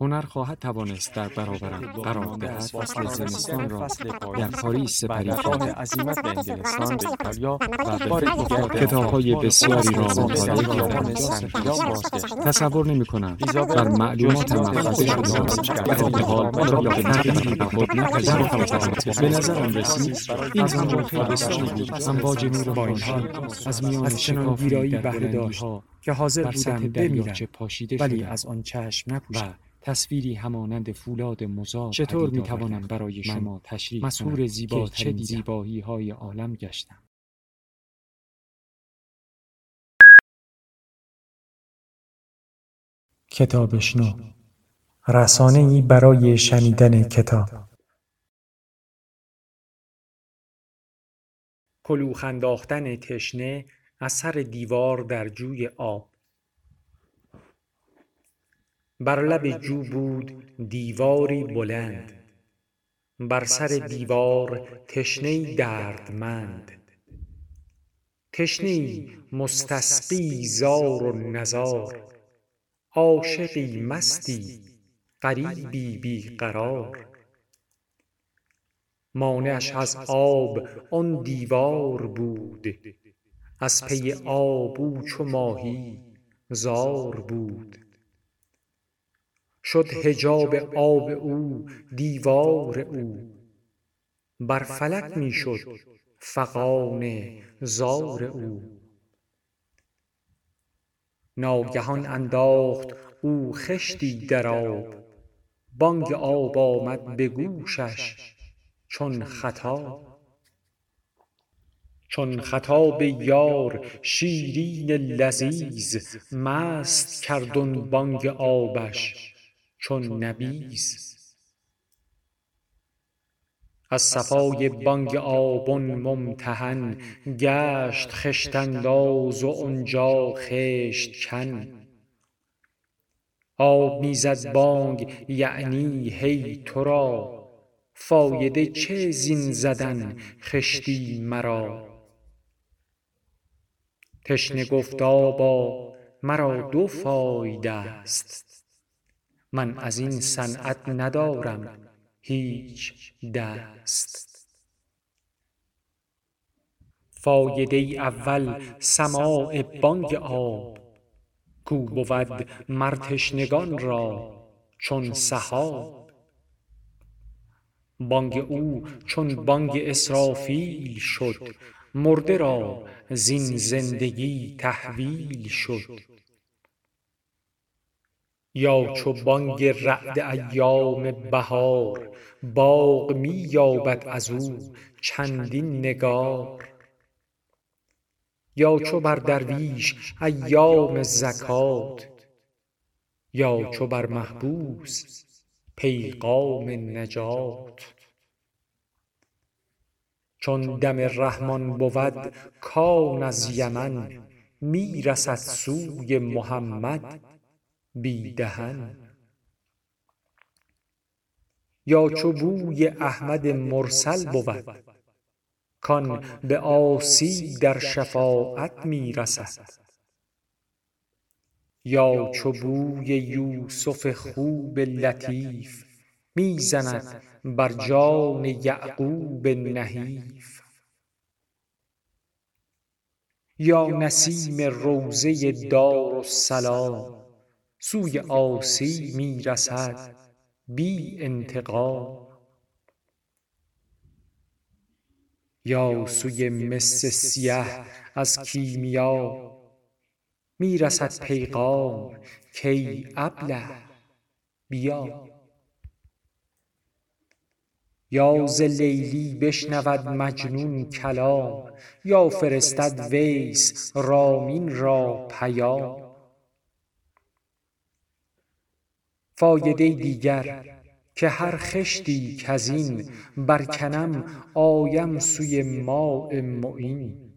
هنر خواهد توانست در برابرم قرار دهد. فصل زمستان را در پاریس سپری کنم عزیمت به انگلستان به ایتالیا و به دیگر کتاب‌های آپارتمان بسیاری را مطالعه کردم. بازگشت. تصور نمی کنم. بر معلوماتم جزء مخفی شده حال را به تغییری به خود نپذیرفتم به نظرم رسید این همون خیلی بسیاری بود. امواج نور با این خورشید حال از میان شکافی در بهره داشت که حاضر بودم بمیرم ولی از آن چشم نپوشم تصویری همانند فولاد مزار چطور می‌توانم آوردم برای شما تشریح زیباترین که چه؟ زیبایی های عالم گشتم. کتابشنو رسانه ای برای شنیدن کتاب. کلوخ انداختن تشنه از سر دیوار در جوی آب. بر لب جو بود دیواری بلند بر سر دیوار تشنه دردمند. تشنه مستسقی زار و نزار عاشقی مستی غریبی بی قرار. مانعش از آب آن دیوار بود از پی آب او چو ماهی زار بود. شد حجاب آب او دیوار او. بر فلک می شد فغان زار او. ناگهان انداخت او خشتی در آب. بانگ آب آمد به گوشش چون خطاب چون خطاب یار شیرین لذیذ مست کرد آن بانگ آبش. چون نبیذ از صفای بانگ آب آن ممتحن گشت خشت انداز و آنجا خشت کن. آب می زد بانگ یعنی هی تو را. فایده چه زین زدن؟ خشتی مرا. تشنه گفت آبا مرا دو فایده ست من از این صنعت ندارم. هیچ دست. فایده اول سماع بانگ آب. کو بود مر تشنگان را چون سحاب. بانگ او چون بانگ اسرافیل شد. مرده را زین زندگی تحویل شد. یا چو بانگ رعد ایام بهار باغ می یابد از او چندین نگار. یا چو بر درویش ایام زکات یا چو بر محبوس پیغام نجات. چون دم رحمان بود کان از یمن می رسد سوی محمد. بی دهن یا چو بوی احمد مرسل بود کان به عاصی در شفاعت می رسد یا چو بوی یوسف خوب لطیف می زند بر جان یعقوب نحیف. یا نسیم روضه دارالسلام سوی عاصی می رسد بی انتقام. یا سوی مس سیه از کیمیا می رسد پیغام. کای ابله؟ بیا. یا ز لیلی بشنود مجنون کلام. یا فرستد ویس رامین را پیام. فایده دیگر که هر خشتی کزین برکنم آیم سوی ماء معین.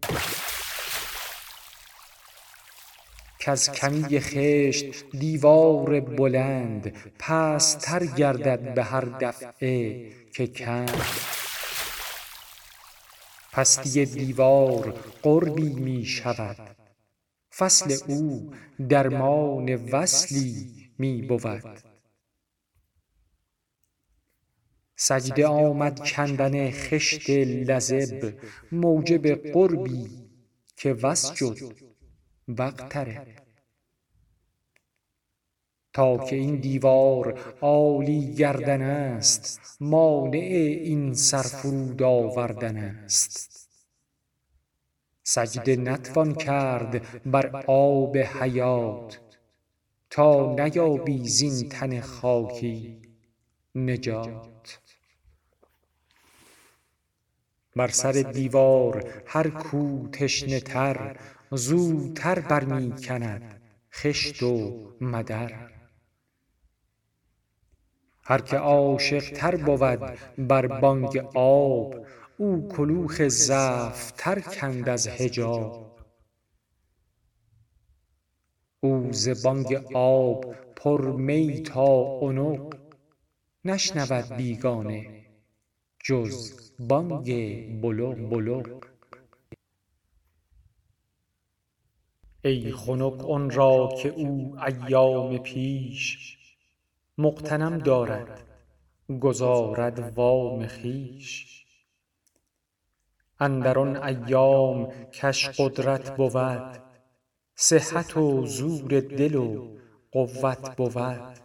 کز کمی خشت دیوار بلند پستتر گردد به هر دفعه که کند پستی دیوار قربی می شود. فصل او درمان وصلی می بود. سجده آمد کندن خشت لزب موجب قربی که واسجد واقترب تا که این دیوار عالی گردن است مانع این سر فرود آوردن است. سجده نتوان کرد بر آب حیات. تا نیابی زین تن خاکی. نجات. بر سر دیوار هر کو تشنه تر زودتر بر می کند خشت و مدر. هر که عاشق تر بود بر بانگ آب او کلوخ زفت کند از حجاب. او ز بانگ آب پر می تا عنق نشنود بیگانه جز بانگ بلق بلق ای خنک آن را که او ایام پیش مغتنم دارد گزارد وام خویش. اندر آن ایام کش قدرت بود صحت و زور دل و قوت بود.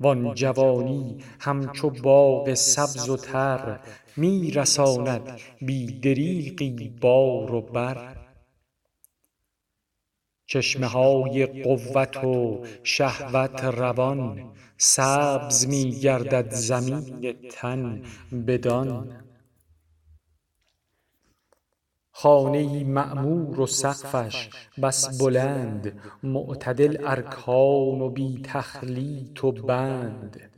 وان جوانی همچو باغ سبز و تر می رساند بی دریغی بار و بر. چشمه های قوت و شهوت روان سبز می گردد زمین تن بدان. خانه معمور و سقفش بس بلند معتدل ارکان و بی تخلیط و بند.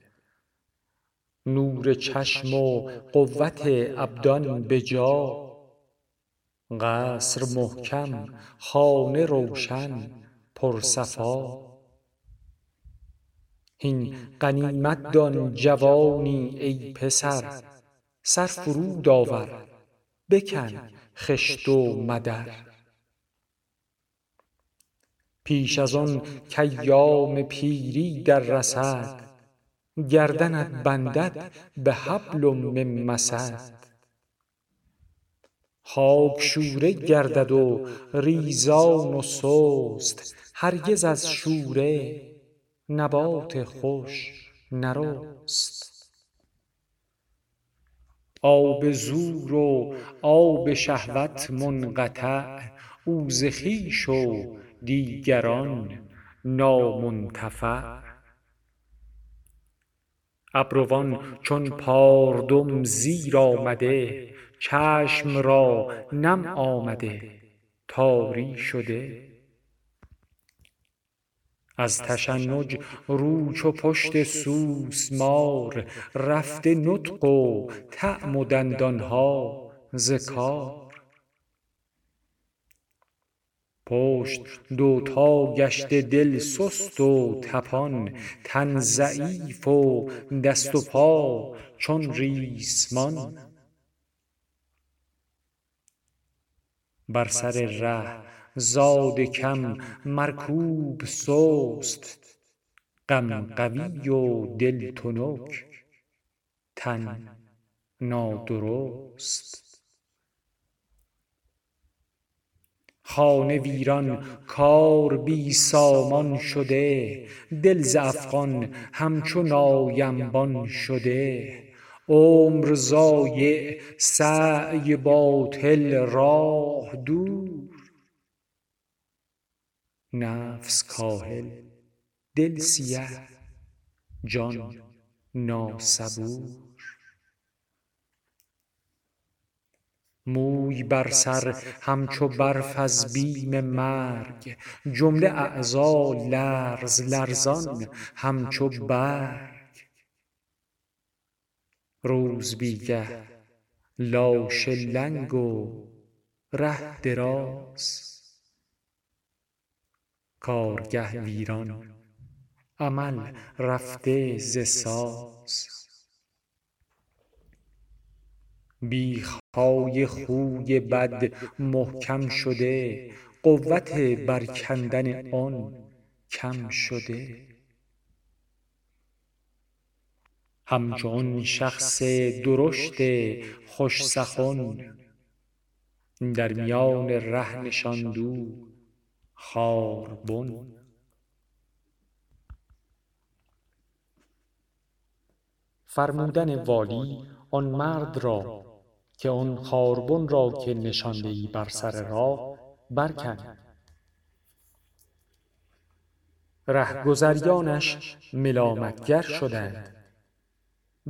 نور چشم و قوت ابدان به جا. قصر محکم خانه روشن پر صفا. هین غنیمت دان جوانی ای پسر سر فرود آور. بکن خشت و مدر. پیش از آن کایام پیری دررسد گردنت بندد به حبل من مسد. خاک شوره گردد و ریزان و سست. هرگز از شوره نبات خوش نرست. آب زور و آب شهوت منقطع او ز خویش و دیگران نامنتفع. ابروان چون پاردم زیر آمده چشم را نم آمده تاری شده. از تشنج رو چو پشت سوسمار رفته نطق و طعم و دندان ها ز پشت دوتا گشته دل سست و طپان تن ضعیف و دست و پا چون ریسمان. بر سر ره زاد کم مرکوب سست غم قوی و دل تنک تن نادرست. خانه ویران کار بی سامان شده دل ز افغان همچو ناینبان شده. عمر ضایع سعی باطل راه دور. نفس کاهل دل سیه جان ناصبور موی بر سر همچو برف از بیم مرگ جمله اعضا لرز لرزان همچو برگ. روز بیگه لاشه لنگ و ره دراز. کارگه ویران. عمل رفته ز ساز. بیخ های خوی بد محکم شده قوت بر کندن آن کم شده. همچو آن شخص درشت خوش سخن در میان ره نشاند او خاربن فرمودن والی آن مرد را که آن خاربن را که نشانده ای بر سر راه برکن رهگذریانش ملامتگر شدند.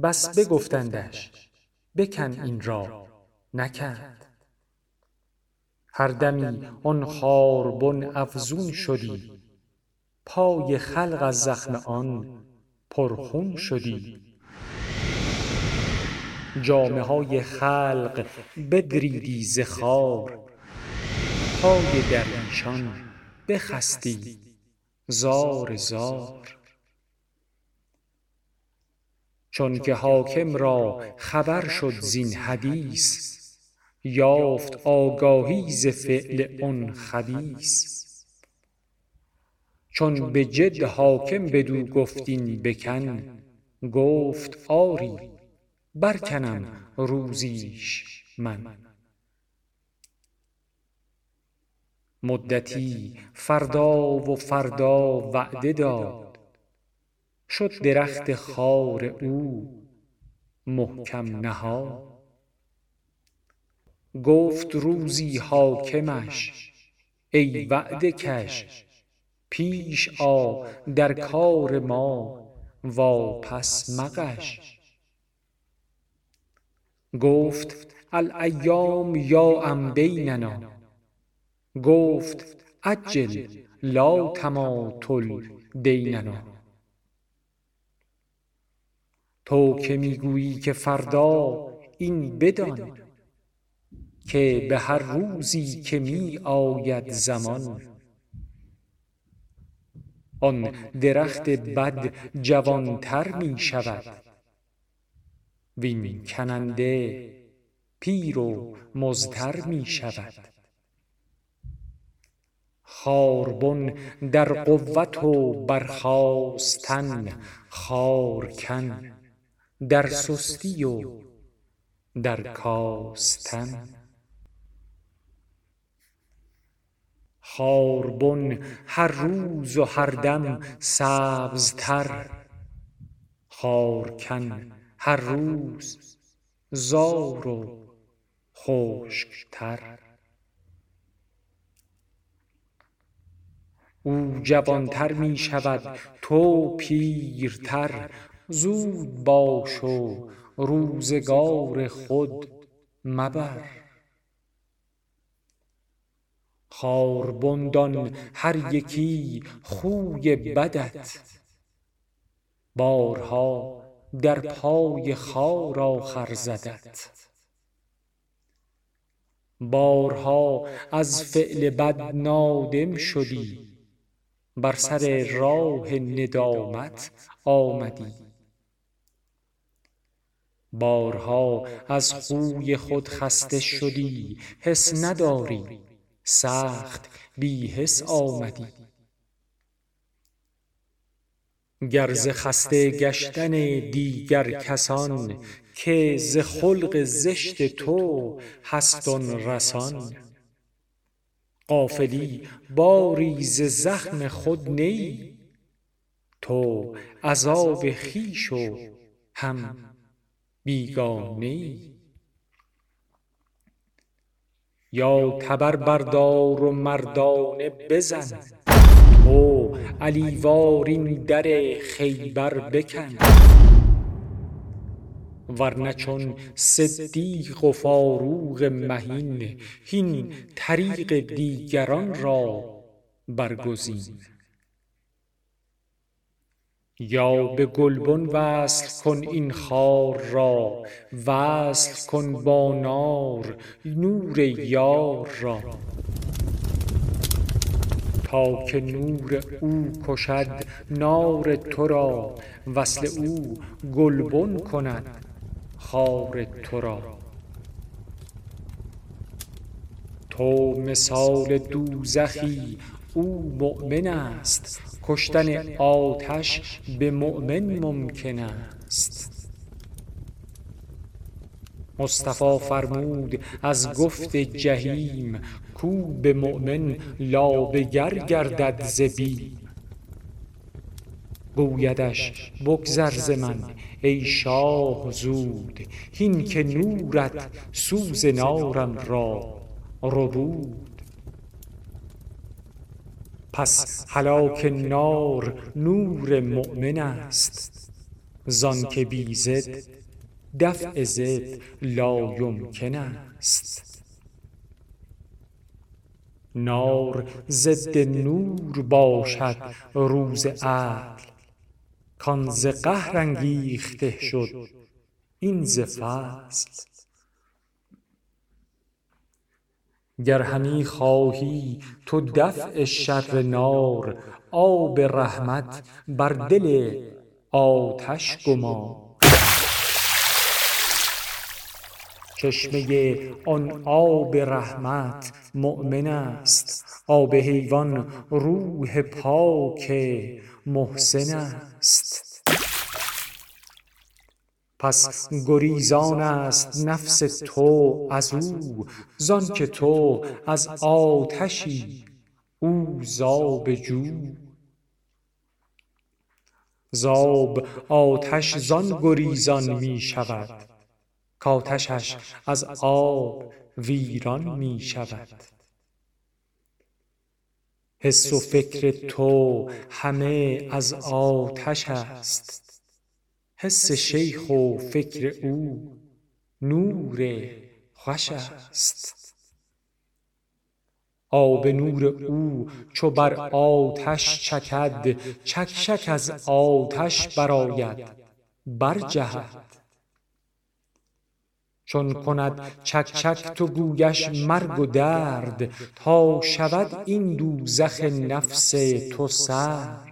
بس بگفتندش بکن این را نکرد. هر دمی آن خاربن افزون شدی. پای خلق از زخم آن پرخون شدی. جامه های خلق بدریدی ز خار پای درویشان بخستی. زار زار چونک حاکم را خبر شد زین حدیث یافت آگاهی ز فعل آن خبیث. چون به جد حاکم بدو گفت این بکن گفت آری برکنم روزیش من. مدتی فردا و فردا وعده داد. شد درخت خار او. محکم نهاد. گفت روزی حاکمش ای وعده کش پیش آ در کار ما واپس مغش گفت الایام یاعم بیننا. گفت عجل لا تماطل دیننا. تو که می گویی که فردا این بدان که به هر روزی که می آید زمان. آن درخت بد جوان تر می شود وین کننده پیر و مضطر می شود خاربن در قوت و برخاستن خارکن در سستی و در کاستن. خاربن هر روز و هر دم سبزتر. خارکن هر روز زار و خشکتر. او جوانتر می شود تو پیرتر. زود باش و روزگار خود مبر. خاربن دان هر یکی خوی بدت. بارها در پای خار آخر زدت. بارها از فعل بد نادم شدی بر سر راه ندامت آمدی. بارها از خوی خود خسته شدی حس نداری. سخت حس آمدی. گر ز خسته گشتن دیگر کسان که ز خلق زشت تو هست آن رسان غافلی باری ز زخم خود نه ای تو عذاب خویش و هم بیگانه یا تبر بردار و مردانه بزن. هو علی وار این در خیبر بکن. ور نه چون صدیق و فاروق مهین هین طریق دیگران را برگزین. یا به گلبن وصل کن این خار را وصل کن با نار نور یار را. تا که نور او کشد نار تو را وصل او گلبن کند خار تو را. تو مثال دوزخی او مؤمن است. کشتن آتش به مؤمن ممکن است. مصطفی فرمود از گفت جحیم کو به مؤمن لابه گر گردد ز بیم. گویدش بگذر ز من ای شاه زود هین که نورت سوز نارم را. ربود پس هلاک نار نور مؤمن است. زانک بی ضد دفع ضد لایمکن است. نار ضد نور باشد روز عدل کان ز قهر انگیخته شد این ز فضل. گر همی خواهی تو دفع شر نار آب رحمت بر دل آتش گمار چشمه آن آب رحمت مؤمن است آب حیوان روح پاک محسن است. پس گریزان است نفس تو از او زانک تو از آتشی او ز آب جو. ز آب آتش زان گریزان می شود کآتشش از آب ویران می شود. حس و فکر تو همه از آتش است. حس شیخ و فکر او نور خوش است. آب نور او چو بر آتش چکد چک چک از آتش برآید برجهد. چون کند چک چک تو گویش مرگ و درد تا شود این دوزخ نفس تو سرد.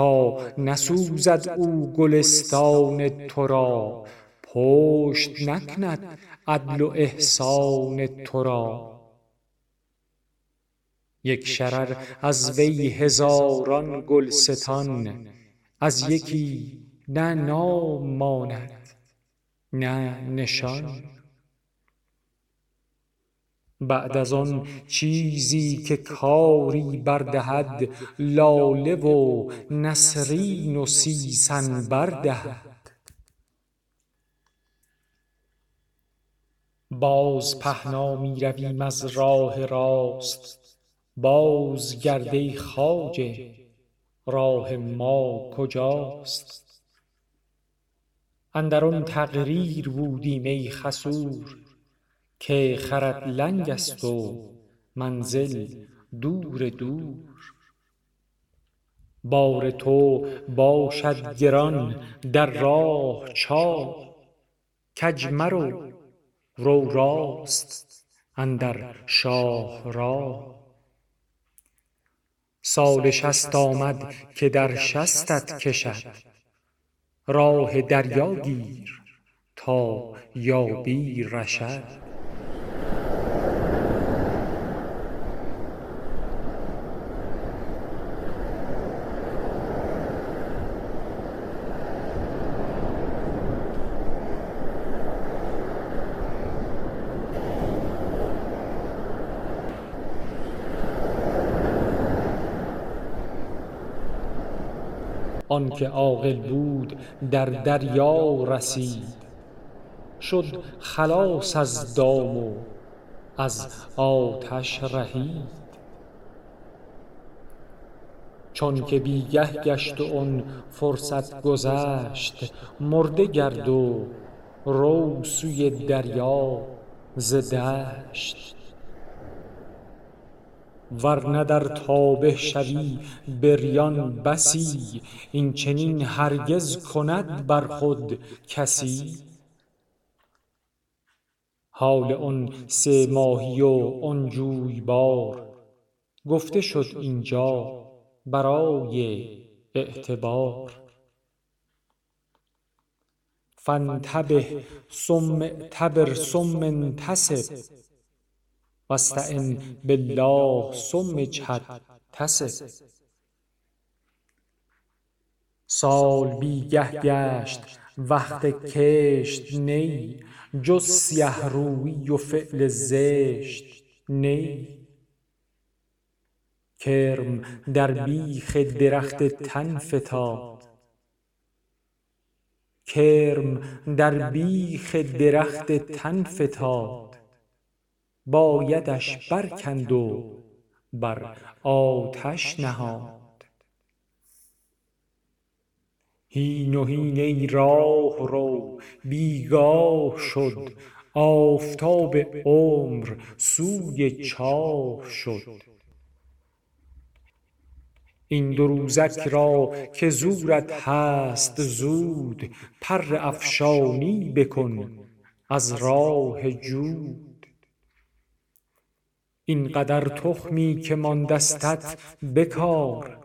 تا نسوزد او گلستان تو را. پشت نکند عدل و احسان تو را. یک شرر از وی هزاران گلستان از یکی نه نام ماند نه نشان. بعد از آن چیزی که کاری بر دهد لاله و نسرین و سیسنبر دهد باز پهنا می رویم از راه راست. بازگرد ای خواجه راه ما کجاست؟ اندر آن تقریر بودیم ای خسور. که خرت لنگ است و منزل دور دور. بار تو باشد گران در راه چاه کج مرو رو راست اندر شاهراه سال شصت آمد که در شستت کشد. راه دریا گیر تا یابی رشد. آنک عاقل بود در دریا رسید. شد خلاص از دام و از آتش رهید. آن چون شد خلاص از دام و از آتش رهید چونک بی گه گشت و آن فرصت گذشت مرده گرد و رو سوی دریا ز چون شد خلاص از دام و از آتش رهید چونک بی گه گشت و آن فرصت گذشت مرده گرد و رو سوی دریا ز دشت ور نه در تابه شوی بریان بسی این چنین هرگز کند بر خود کسی. حال آن سه ماهی و آن جویبار گفته شد اینجا برای اعتبار. فانتبه ثم اعتبر ثم انتصب واستعن بالله ثم اجهد تصب سال بی گه گشت وقت کشت نی جز سیه رویی و فعل زشت نی. کرم در بیخ درخت تن فتاد. بایدش برکند و بر آتش نهاد. هین و هین ای راهرو بی گاه شد. آفتاب عمر سوی چاه شد. این دو روزک را که زورت هست زود پر افشانی بکن. از راه جود این قدر تخمی که ماندستت بکار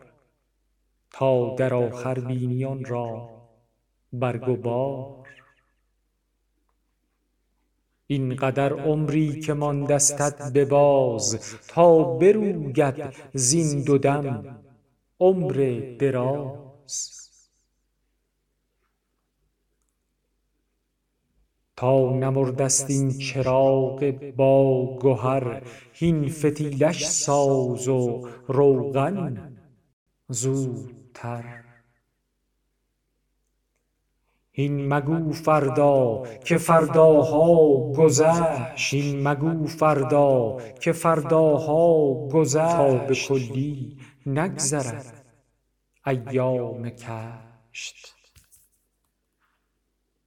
تا در آخر بینی آن را برگ و بار این قدر عمری که ماندستت به باز تا بروید زین دو دم عمر دراز. تا نمرده ست این چراغ باگهر هین فتیلش ساز و روغن. زودتر. هین مگو فردا که فرداها گذشت. تا به کلی نگذرد ایام کشت.